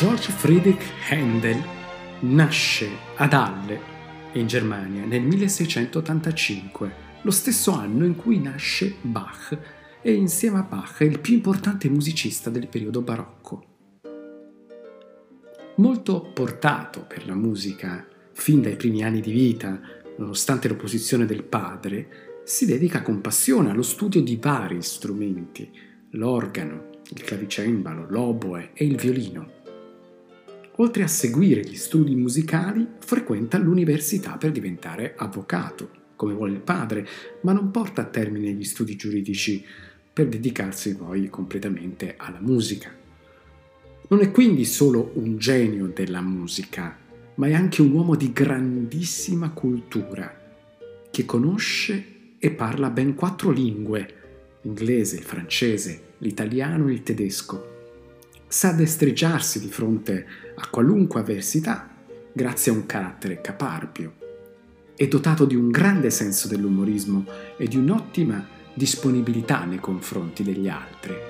Georg Friedrich Händel nasce ad Halle, in Germania, nel 1685, lo stesso anno in cui nasce Bach e insieme a Bach è il più importante musicista del periodo barocco. Molto portato per la musica fin dai primi anni di vita, nonostante l'opposizione del padre, si dedica con passione allo studio di vari strumenti, l'organo, il clavicembalo, l'oboe e il violino. Oltre a seguire gli studi musicali, frequenta l'università per diventare avvocato, come vuole il padre, ma non porta a termine gli studi giuridici per dedicarsi poi completamente alla musica. Non è quindi solo un genio della musica, ma è anche un uomo di grandissima cultura, che conosce e parla ben quattro lingue, l'inglese, il francese, l'italiano e il tedesco sa destreggiarsi di fronte a qualunque avversità grazie a un carattere caparbio. È dotato di un grande senso dell'umorismo e di un'ottima disponibilità nei confronti degli altri.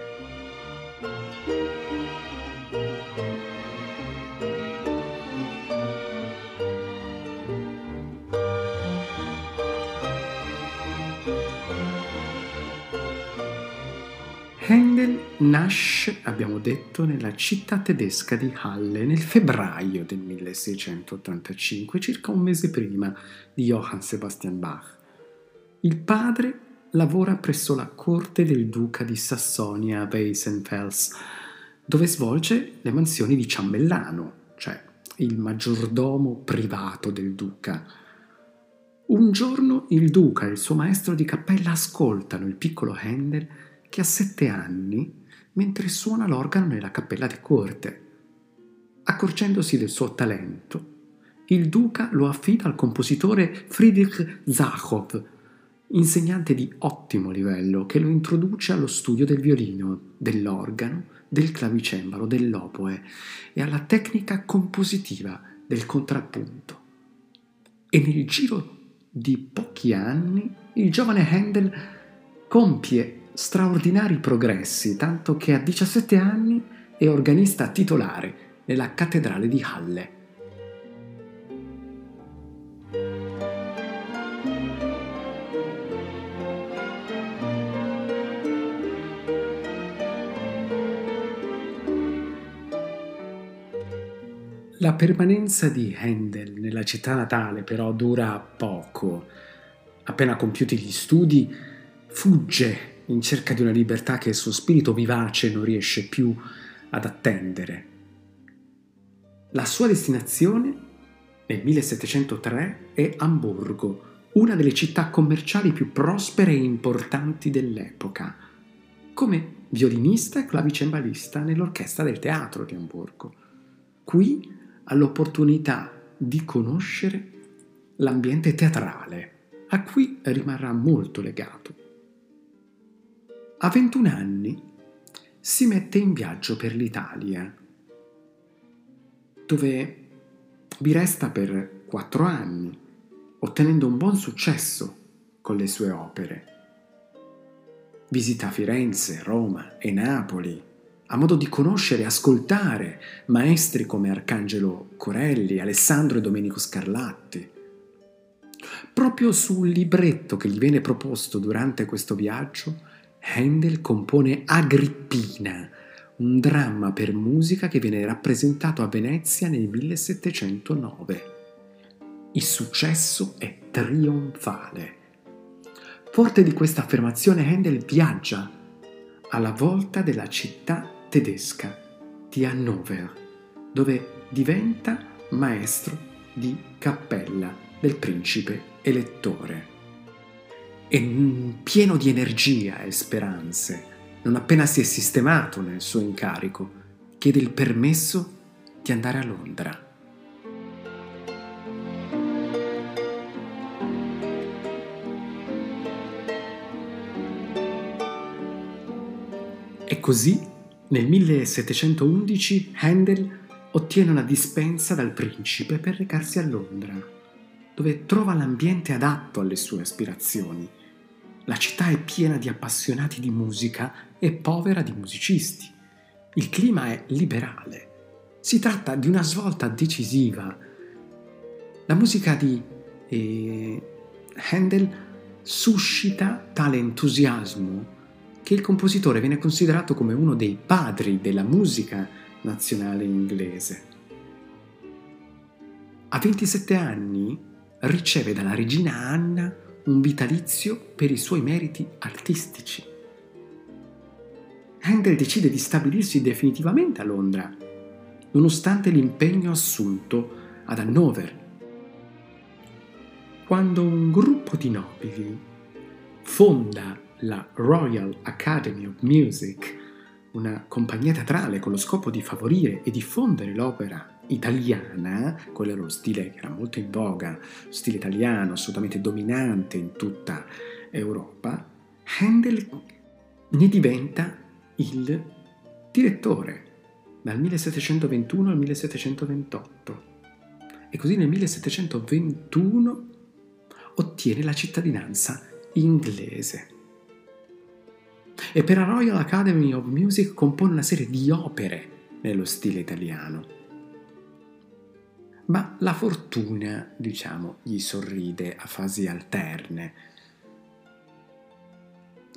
Nasce, abbiamo detto, nella città tedesca di Halle nel febbraio del 1685, circa un mese prima di Johann Sebastian Bach. Il padre lavora presso la corte del duca di Sassonia-Weissenfels, dove svolge le mansioni di ciambellano, cioè il maggiordomo privato del duca. Un giorno il duca e il suo maestro di cappella ascoltano il piccolo Handel che ha sette anni mentre suona l'organo nella cappella di corte. Accorgendosi del suo talento, il duca lo affida al compositore Friedrich Zachow, insegnante di ottimo livello che lo introduce allo studio del violino, dell'organo, del clavicembalo, dell'oboe e alla tecnica compositiva del contrappunto. E nel giro di pochi anni il giovane Handel compie straordinari progressi, tanto che a 17 anni è organista titolare nella cattedrale di Halle. La permanenza di Handel nella città natale però dura poco. Appena compiuti gli studi, fugge in cerca di una libertà che il suo spirito vivace non riesce più ad attendere. La sua destinazione nel 1703 è Amburgo, una delle città commerciali più prospere e importanti dell'epoca, come violinista e clavicembalista nell'orchestra del teatro di Amburgo. Qui ha l'opportunità di conoscere l'ambiente teatrale, a cui rimarrà molto legato. A 21 anni si mette in viaggio per l'Italia, dove vi resta per quattro anni, ottenendo un buon successo con le sue opere. Visita Firenze, Roma e Napoli, a modo di conoscere e ascoltare maestri come Arcangelo Corelli, Alessandro e Domenico Scarlatti. Proprio sul libretto che gli viene proposto durante questo viaggio Handel compone Agrippina, un dramma per musica che viene rappresentato a Venezia nel 1709. Il successo è trionfale. Forte di questa affermazione, Handel viaggia alla volta della città tedesca di Hannover, dove diventa maestro di cappella del principe elettore è pieno di energia e speranze. Non appena si è sistemato nel suo incarico, chiede il permesso di andare a Londra. E così, nel 1711, Handel ottiene una dispensa dal principe per recarsi a Londra, dove trova l'ambiente adatto alle sue aspirazioni la città è piena di appassionati di musica e povera di musicisti. Il clima è liberale. Si tratta di una svolta decisiva. La musica di eh, Handel suscita tale entusiasmo che il compositore viene considerato come uno dei padri della musica nazionale inglese. A 27 anni riceve dalla regina Anna un vitalizio per i suoi meriti artistici. Handel decide di stabilirsi definitivamente a Londra, nonostante l'impegno assunto ad Hannover. Quando un gruppo di nobili fonda la Royal Academy of Music, una compagnia teatrale con lo scopo di favorire e diffondere l'opera italiana, quello era lo stile che era molto in voga, stile italiano assolutamente dominante in tutta Europa, Handel ne diventa il direttore dal 1721 al 1728 e così nel 1721 ottiene la cittadinanza inglese. E per la Royal Academy of Music compone una serie di opere nello stile italiano ma la fortuna, diciamo, gli sorride a fasi alterne.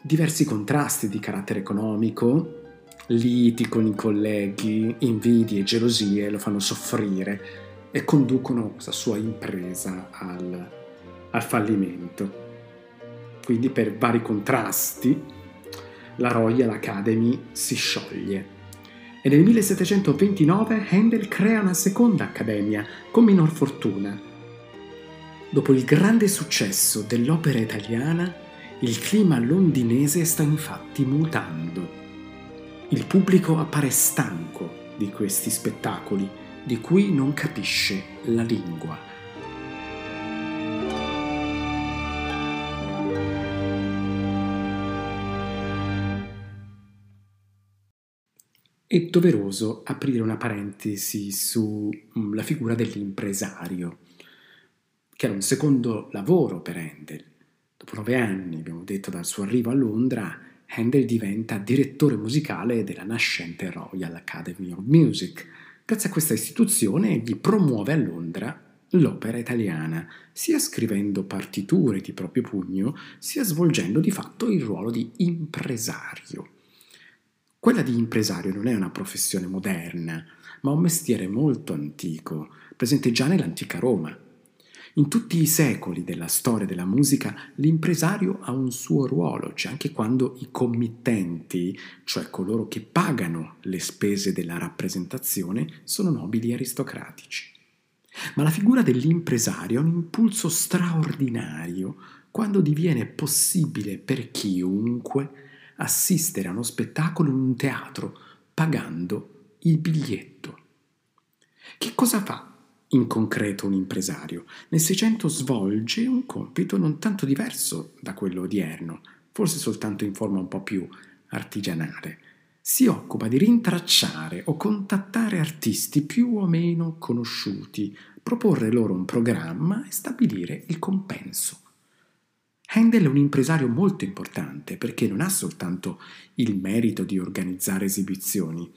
Diversi contrasti di carattere economico, liti con i colleghi, invidie e gelosie lo fanno soffrire e conducono questa sua impresa al, al fallimento. Quindi per vari contrasti la Royal Academy si scioglie e nel 1729 Handel crea una seconda accademia con minor fortuna. Dopo il grande successo dell'opera italiana, il clima londinese sta infatti mutando. Il pubblico appare stanco di questi spettacoli di cui non capisce la lingua. È doveroso aprire una parentesi sulla mm, figura dell'impresario, che era un secondo lavoro per Handel. Dopo nove anni, abbiamo detto, dal suo arrivo a Londra, Handel diventa direttore musicale della nascente Royal Academy of Music. Grazie a questa istituzione egli promuove a Londra l'opera italiana, sia scrivendo partiture di proprio pugno, sia svolgendo di fatto il ruolo di impresario. Quella di impresario non è una professione moderna, ma un mestiere molto antico, presente già nell'antica Roma. In tutti i secoli della storia della musica l'impresario ha un suo ruolo, cioè anche quando i committenti, cioè coloro che pagano le spese della rappresentazione, sono nobili aristocratici. Ma la figura dell'impresario ha un impulso straordinario quando diviene possibile per chiunque assistere a uno spettacolo in un teatro pagando il biglietto. Che cosa fa in concreto un impresario? Nel Seicento svolge un compito non tanto diverso da quello odierno, forse soltanto in forma un po' più artigianale. Si occupa di rintracciare o contattare artisti più o meno conosciuti, proporre loro un programma e stabilire il compenso. Handel è un impresario molto importante perché non ha soltanto il merito di organizzare esibizioni,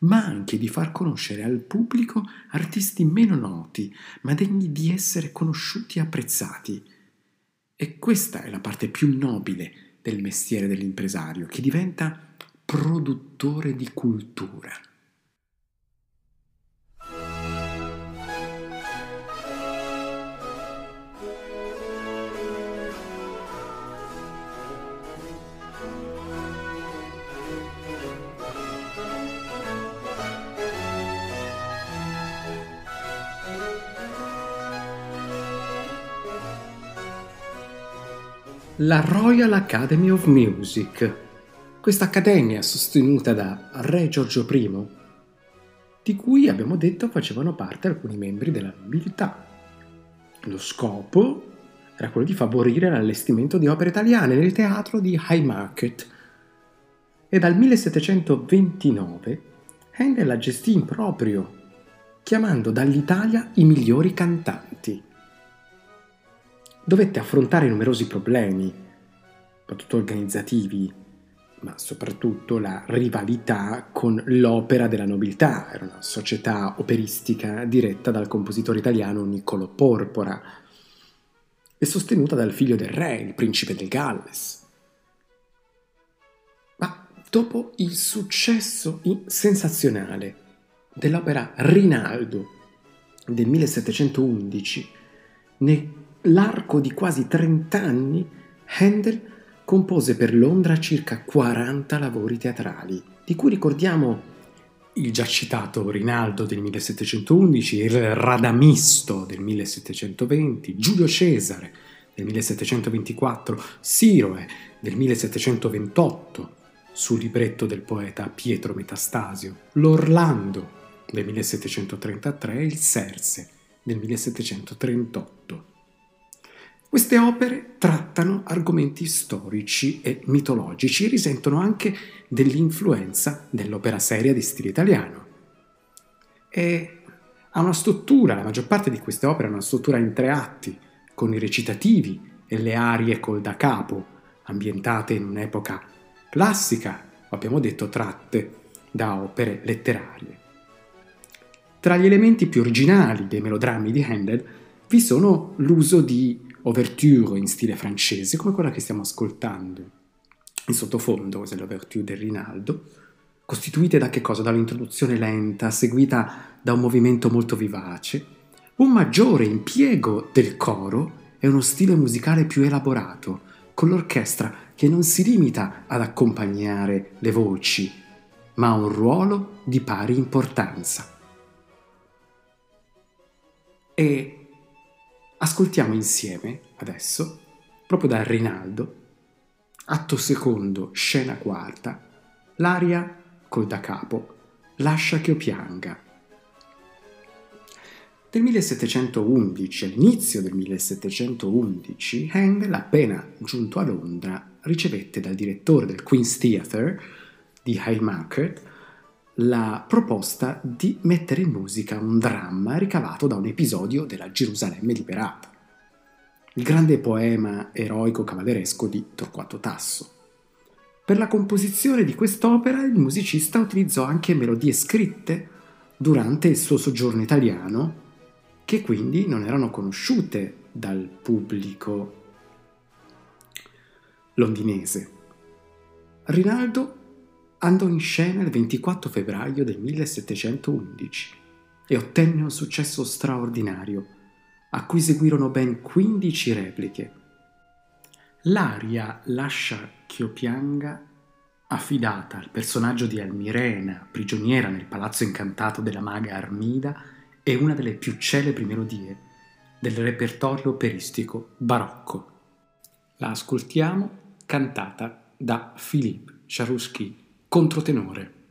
ma anche di far conoscere al pubblico artisti meno noti, ma degni di essere conosciuti e apprezzati. E questa è la parte più nobile del mestiere dell'impresario, che diventa produttore di cultura. La Royal Academy of Music. Questa accademia sostenuta da Re Giorgio I, di cui abbiamo detto facevano parte alcuni membri della nobiltà. Lo scopo era quello di favorire l'allestimento di opere italiane nel teatro di Haymarket e dal 1729 Handel la gestì in proprio, chiamando dall'Italia i migliori cantanti dovette affrontare numerosi problemi, soprattutto organizzativi, ma soprattutto la rivalità con l'opera della nobiltà. Era una società operistica diretta dal compositore italiano Niccolò Porpora e sostenuta dal figlio del re, il principe del Galles. Ma dopo il successo sensazionale dell'opera Rinaldo del 1711, nell'arco di quasi 30 anni, Handel compose per Londra circa 40 lavori teatrali, di cui ricordiamo il già citato Rinaldo del 1711, il Radamisto del 1720, Giulio Cesare del 1724, Siroe del 1728, sul libretto del poeta Pietro Metastasio, l'Orlando del 1733 e il Serse del 1738. Queste opere trattano argomenti storici e mitologici e risentono anche dell'influenza dell'opera seria di stile italiano. E ha una struttura, la maggior parte di queste opere ha una struttura in tre atti, con i recitativi e le arie col da capo, ambientate in un'epoca classica, abbiamo detto tratte da opere letterarie. Tra gli elementi più originali dei melodrammi di Handel vi sono l'uso di ouverture in stile francese, come quella che stiamo ascoltando in sottofondo, questa è l'ouverture del Rinaldo, costituite da che cosa? Dall'introduzione lenta, seguita da un movimento molto vivace, un maggiore impiego del coro e uno stile musicale più elaborato, con l'orchestra che non si limita ad accompagnare le voci, ma ha un ruolo di pari importanza. E Ascoltiamo insieme, adesso, proprio da Rinaldo, atto secondo, scena quarta, l'aria col da capo, Lascia che io pianga. Nel 1711, all'inizio del 1711, Handel, appena giunto a Londra, ricevette dal direttore del Queen's Theatre di Haymarket la proposta di mettere in musica un dramma ricavato da un episodio della Gerusalemme liberata, il grande poema eroico cavalleresco di Torquato Tasso. Per la composizione di quest'opera il musicista utilizzò anche melodie scritte durante il suo soggiorno italiano, che quindi non erano conosciute dal pubblico londinese. Rinaldo andò in scena il 24 febbraio del 1711 e ottenne un successo straordinario, a cui seguirono ben 15 repliche. L'aria Lascia ch'io pianga, affidata al personaggio di Almirena, prigioniera nel palazzo incantato della maga Armida, è una delle più celebri melodie del repertorio operistico barocco. La ascoltiamo cantata da Philippe Charouski controtenore.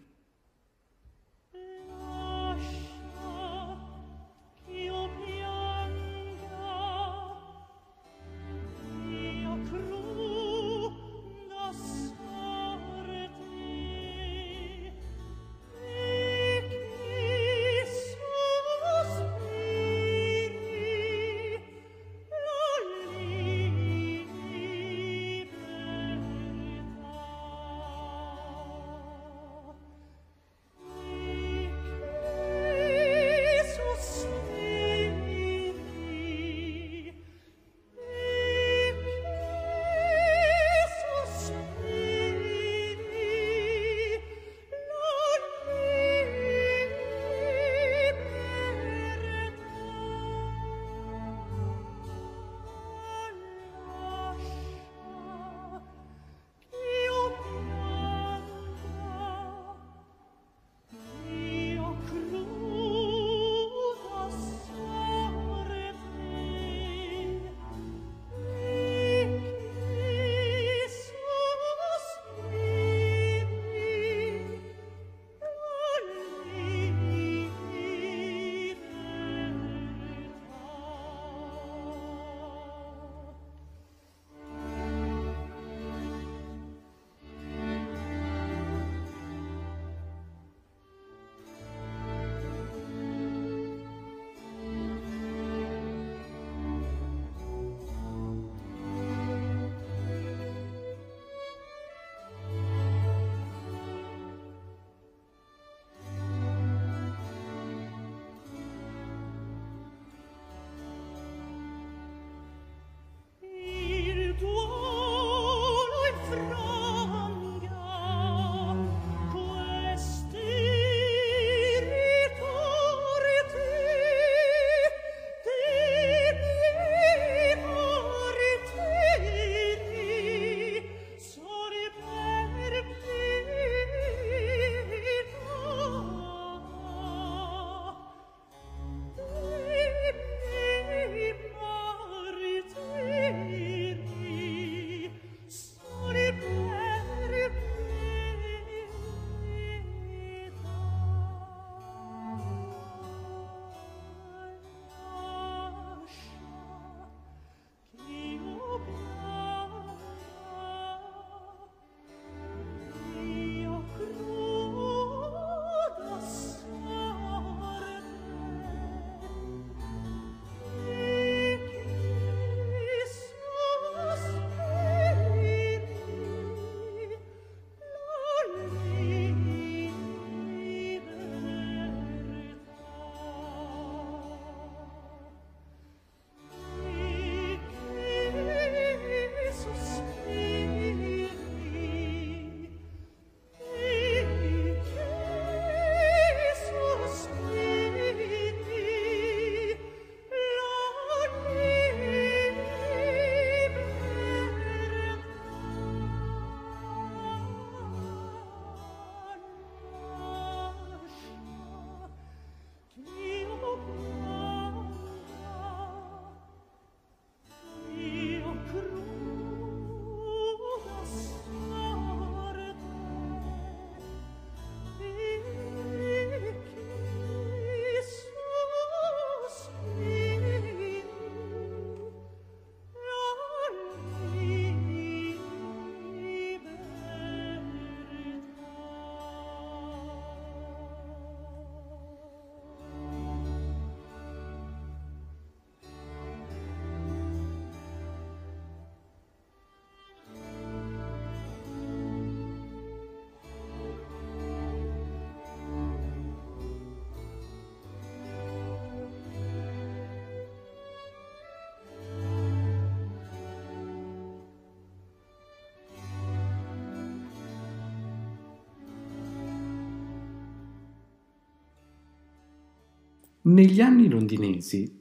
Negli anni londinesi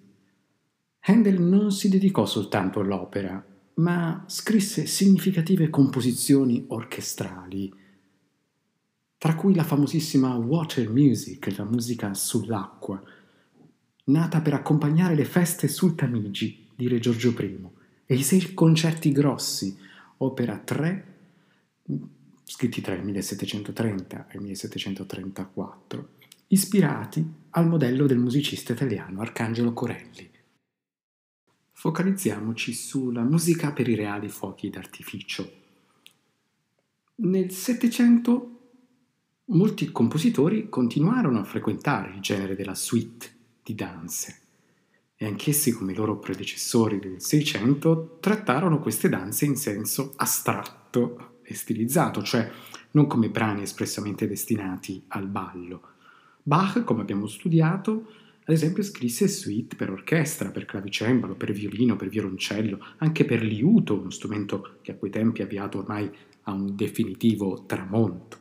Handel non si dedicò soltanto all'opera, ma scrisse significative composizioni orchestrali, tra cui la famosissima Water Music, la musica sull'acqua, nata per accompagnare le feste sul Tamigi di Re Giorgio I, e i sei concerti grossi, opera 3, scritti tra il 1730 e il 1734, ispirati al modello del musicista italiano Arcangelo Corelli. Focalizziamoci sulla musica per i reali fuochi d'artificio. Nel Settecento molti compositori continuarono a frequentare il genere della suite di danze e anch'essi come i loro predecessori del Seicento trattarono queste danze in senso astratto e stilizzato, cioè non come brani espressamente destinati al ballo. Bach, come abbiamo studiato, ad esempio scrisse suite per orchestra, per clavicembalo, per violino, per violoncello, anche per liuto, uno strumento che a quei tempi è avviato ormai a un definitivo tramonto.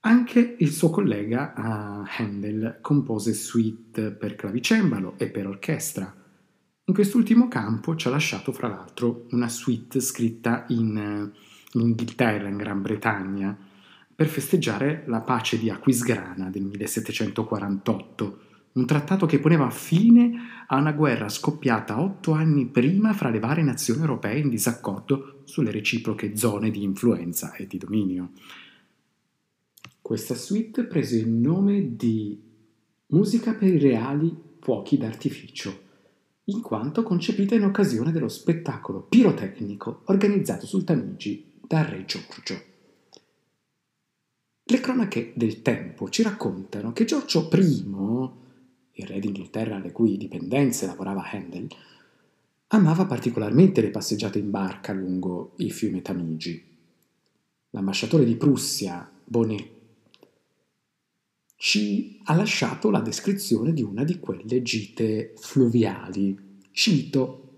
Anche il suo collega uh, Handel compose suite per clavicembalo e per orchestra. In quest'ultimo campo ci ha lasciato fra l'altro una suite scritta in, in Inghilterra, in Gran Bretagna, per festeggiare la pace di Aquisgrana del 1748, un trattato che poneva fine a una guerra scoppiata otto anni prima fra le varie nazioni europee in disaccordo sulle reciproche zone di influenza e di dominio. Questa suite prese il nome di Musica per i reali fuochi d'artificio, in quanto concepita in occasione dello spettacolo pirotecnico organizzato sul Tamigi da Re Giorgio. Le cronache del tempo ci raccontano che Giorgio I, il re d'Inghilterra alle cui dipendenze lavorava Handel, amava particolarmente le passeggiate in barca lungo il fiume Tamigi. L'ambasciatore di Prussia, Bonnet, ci ha lasciato la descrizione di una di quelle gite fluviali. Cito.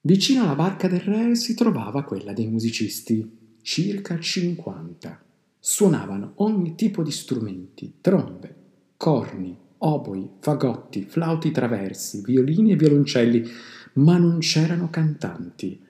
Vicino alla barca del re si trovava quella dei musicisti, circa 50. Suonavano ogni tipo di strumenti, trombe, corni, oboi, fagotti, flauti traversi, violini e violoncelli, ma non c'erano cantanti.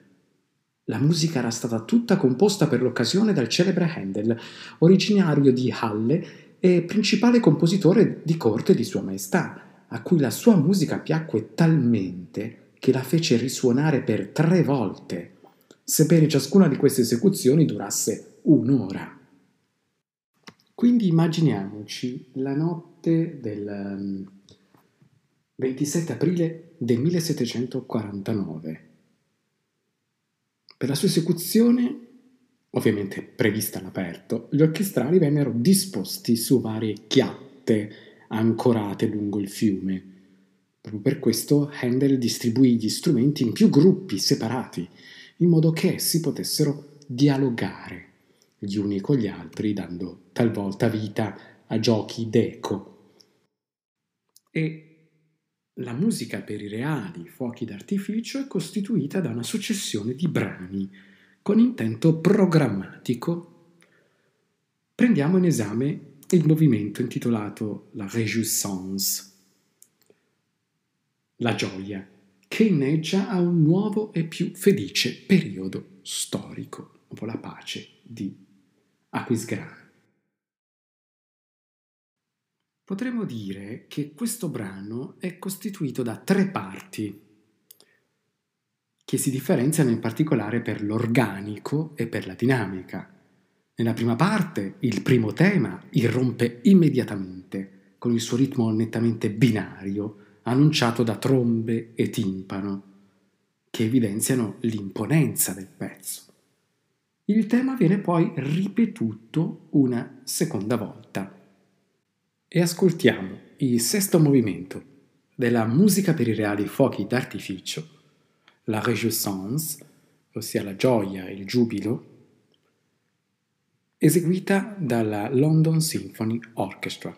La musica era stata tutta composta per l'occasione dal celebre Handel, originario di Halle e principale compositore di corte di Sua Maestà, a cui la sua musica piacque talmente che la fece risuonare per tre volte, sebbene ciascuna di queste esecuzioni durasse un'ora. Quindi immaginiamoci la notte del 27 um, aprile del 1749. Per la sua esecuzione ovviamente prevista all'aperto, gli orchestrali vennero disposti su varie chiatte ancorate lungo il fiume. Proprio per questo Handel distribuì gli strumenti in più gruppi separati, in modo che essi potessero dialogare gli uni con gli altri, dando talvolta vita a giochi d'eco. E la musica per i reali fuochi d'artificio è costituita da una successione di brani con intento programmatico. Prendiamo in esame il movimento intitolato La Réjouissance, la gioia, che inneggia a un nuovo e più felice periodo storico, dopo la pace di Aquisgrana. Potremmo dire che questo brano è costituito da tre parti che si differenziano in particolare per l'organico e per la dinamica. Nella prima parte, il primo tema irrompe immediatamente, con il suo ritmo nettamente binario, annunciato da trombe e timpano, che evidenziano l'imponenza del pezzo. Il tema viene poi ripetuto una seconda volta. E ascoltiamo il sesto movimento della musica per i reali fuochi d'artificio la réjouissance, ossia la gioia e il giubilo, eseguita dalla London Symphony Orchestra.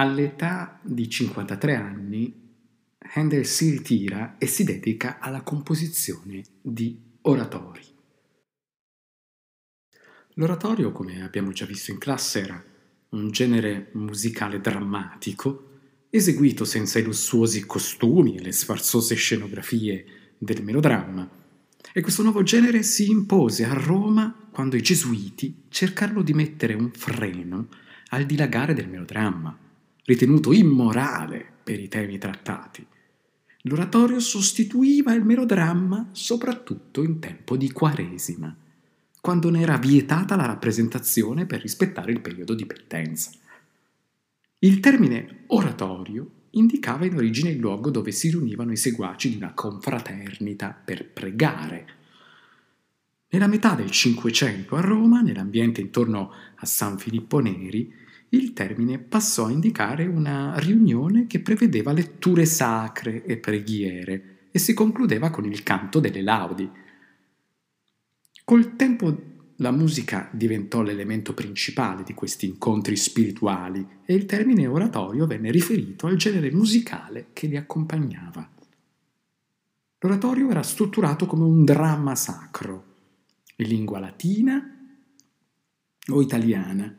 All'età di 53 anni Handel si ritira e si dedica alla composizione di oratori. L'oratorio, come abbiamo già visto in classe, era un genere musicale drammatico, eseguito senza i lussuosi costumi e le sfarzose scenografie del melodramma. E questo nuovo genere si impose a Roma quando i gesuiti cercarono di mettere un freno al dilagare del melodramma, ritenuto immorale per i temi trattati. L'oratorio sostituiva il melodramma soprattutto in tempo di Quaresima quando ne era vietata la rappresentazione per rispettare il periodo di penitenza. Il termine oratorio indicava in origine il luogo dove si riunivano i seguaci di una confraternita per pregare. Nella metà del Cinquecento a Roma, nell'ambiente intorno a San Filippo Neri, il termine passò a indicare una riunione che prevedeva letture sacre e preghiere e si concludeva con il canto delle laudi, Col tempo la musica diventò l'elemento principale di questi incontri spirituali e il termine oratorio venne riferito al genere musicale che li accompagnava. L'oratorio era strutturato come un dramma sacro, in lingua latina o italiana,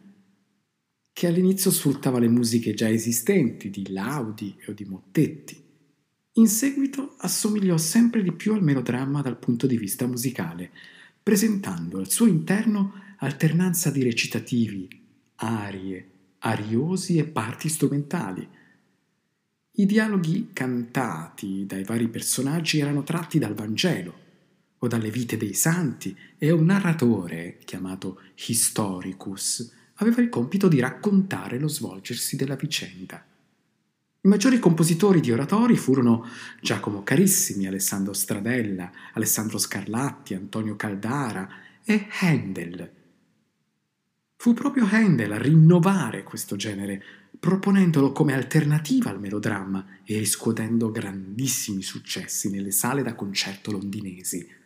che all'inizio sfruttava le musiche già esistenti di laudi o di mottetti. In seguito assomigliò sempre di più al melodramma dal punto di vista musicale, presentando al suo interno alternanza di recitativi, arie, ariosi e parti strumentali. I dialoghi cantati dai vari personaggi erano tratti dal Vangelo o dalle vite dei santi e un narratore, chiamato Historicus, aveva il compito di raccontare lo svolgersi della vicenda. I maggiori compositori di oratori furono Giacomo Carissimi, Alessandro Stradella, Alessandro Scarlatti, Antonio Caldara e Handel. Fu proprio Handel a rinnovare questo genere, proponendolo come alternativa al melodramma e riscuotendo grandissimi successi nelle sale da concerto londinesi.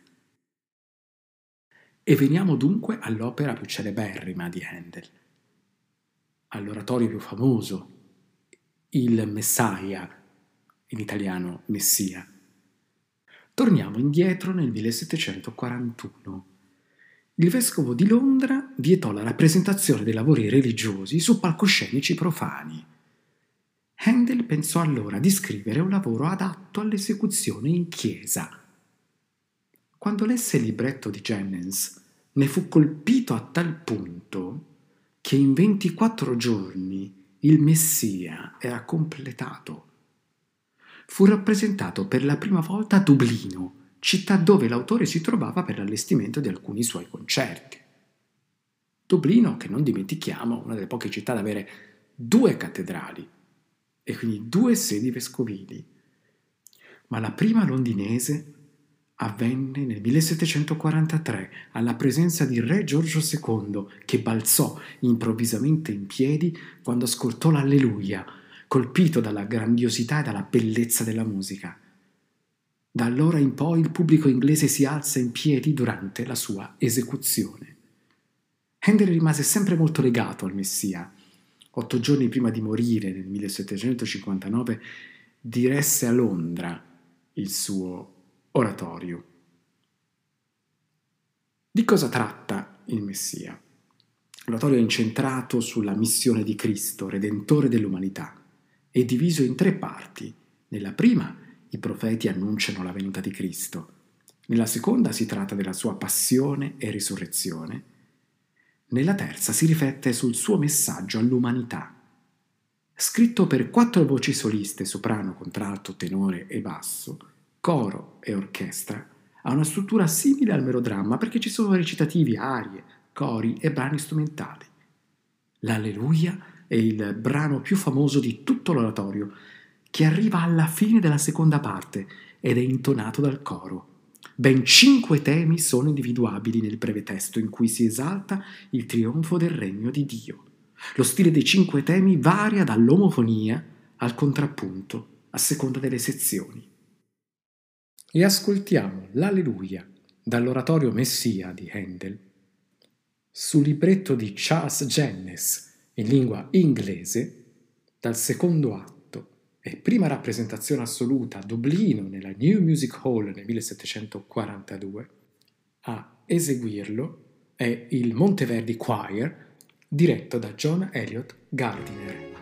E veniamo dunque all'opera più celeberrima di Handel, all'oratorio più famoso, il Messiah, in italiano Messia. Torniamo indietro nel 1741. Il vescovo di Londra vietò la rappresentazione dei lavori religiosi su palcoscenici profani. Handel pensò allora di scrivere un lavoro adatto all'esecuzione in chiesa. Quando lesse il libretto di Jennings, ne fu colpito a tal punto che in 24 giorni il Messia era completato. Fu rappresentato per la prima volta a Dublino, città dove l'autore si trovava per l'allestimento di alcuni suoi concerti. Dublino, che non dimentichiamo, una delle poche città ad avere due cattedrali e quindi due sedi vescovili. Ma la prima londinese avvenne nel 1743 alla presenza di re Giorgio II che balzò improvvisamente in piedi quando ascoltò l'Alleluia, colpito dalla grandiosità e dalla bellezza della musica. Da allora in poi il pubblico inglese si alza in piedi durante la sua esecuzione. Handel rimase sempre molto legato al Messia. Otto giorni prima di morire, nel 1759, diresse a Londra il suo oratorio. Di cosa tratta il Messia? L'oratorio è incentrato sulla missione di Cristo, redentore dell'umanità, è diviso in tre parti. Nella prima i profeti annunciano la venuta di Cristo, nella seconda si tratta della sua passione e risurrezione, nella terza si riflette sul suo messaggio all'umanità. Scritto per quattro voci soliste, soprano, contralto, tenore e basso, coro e orchestra, ha una struttura simile al melodramma perché ci sono recitativi, arie, cori e brani strumentali. L'Alleluia è il brano più famoso di tutto l'oratorio, che arriva alla fine della seconda parte ed è intonato dal coro. Ben cinque temi sono individuabili nel breve testo in cui si esalta il trionfo del regno di Dio. Lo stile dei cinque temi varia dall'omofonia al contrappunto, a seconda delle sezioni e ascoltiamo l'Alleluia dall'oratorio Messia di Handel sul libretto di Charles Jenness in lingua inglese dal secondo atto e prima rappresentazione assoluta a Dublino nella New Music Hall nel 1742, a eseguirlo è il Monteverdi Choir diretto da John Elliott Gardiner.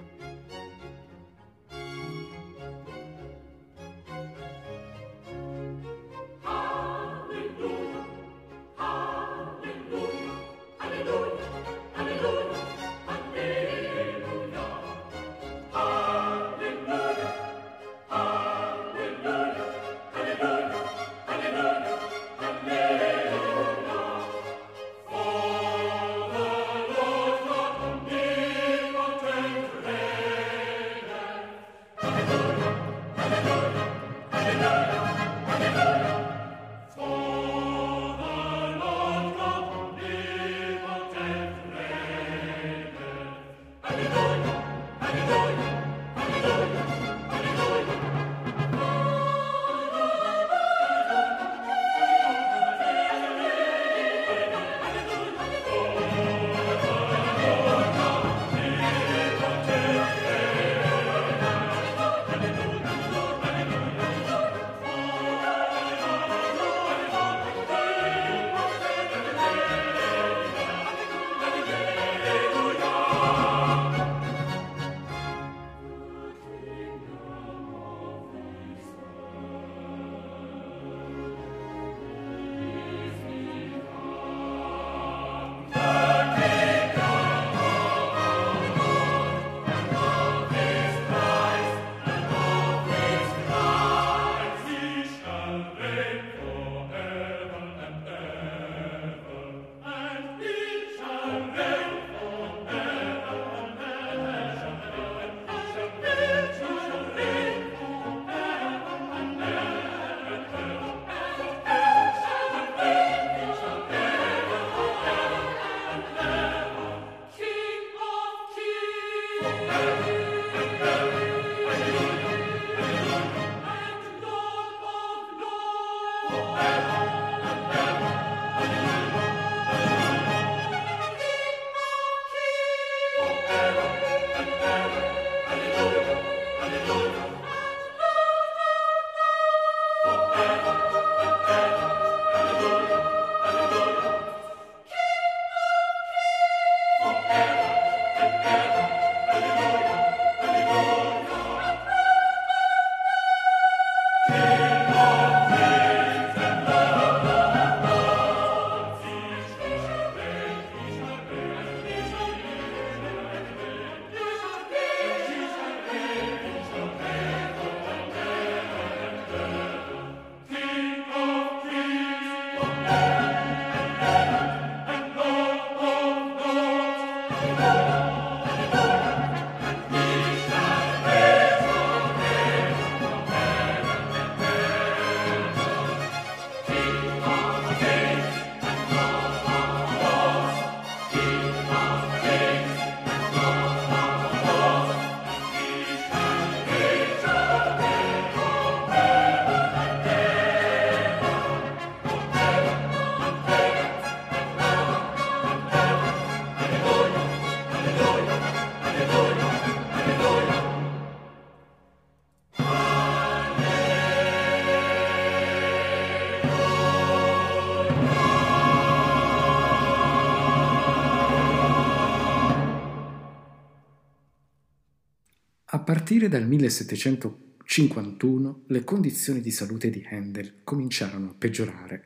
Partire dal 1751 le condizioni di salute di Handel cominciarono a peggiorare.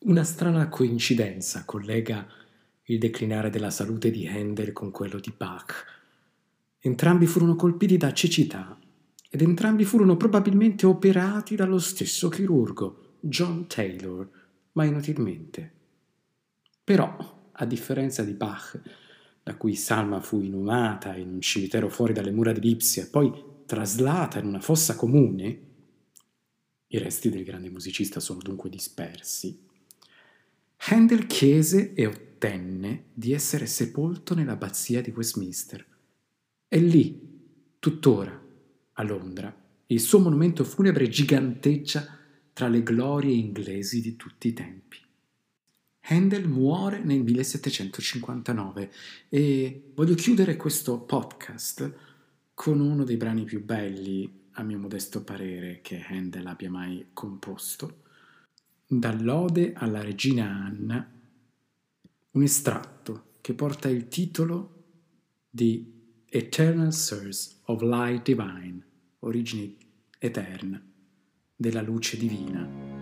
Una strana coincidenza collega il declinare della salute di Handel con quello di Bach. Entrambi furono colpiti da cecità ed entrambi furono probabilmente operati dallo stesso chirurgo, John Taylor, ma inutilmente. Però, a differenza di Bach, da cui Salma fu inumata in un cimitero fuori dalle mura di Lipsia e poi traslata in una fossa comune, i resti del grande musicista sono dunque dispersi, Handel chiese e ottenne di essere sepolto nell'abbazia di Westminster. E lì, tuttora, a Londra, il suo monumento funebre giganteggia tra le glorie inglesi di tutti i tempi. Handel muore nel 1759 e voglio chiudere questo podcast con uno dei brani più belli, a mio modesto parere, che Handel abbia mai composto, dall'Ode alla regina Anna, un estratto che porta il titolo di Eternal Source of Light Divine, origine eterna della luce divina.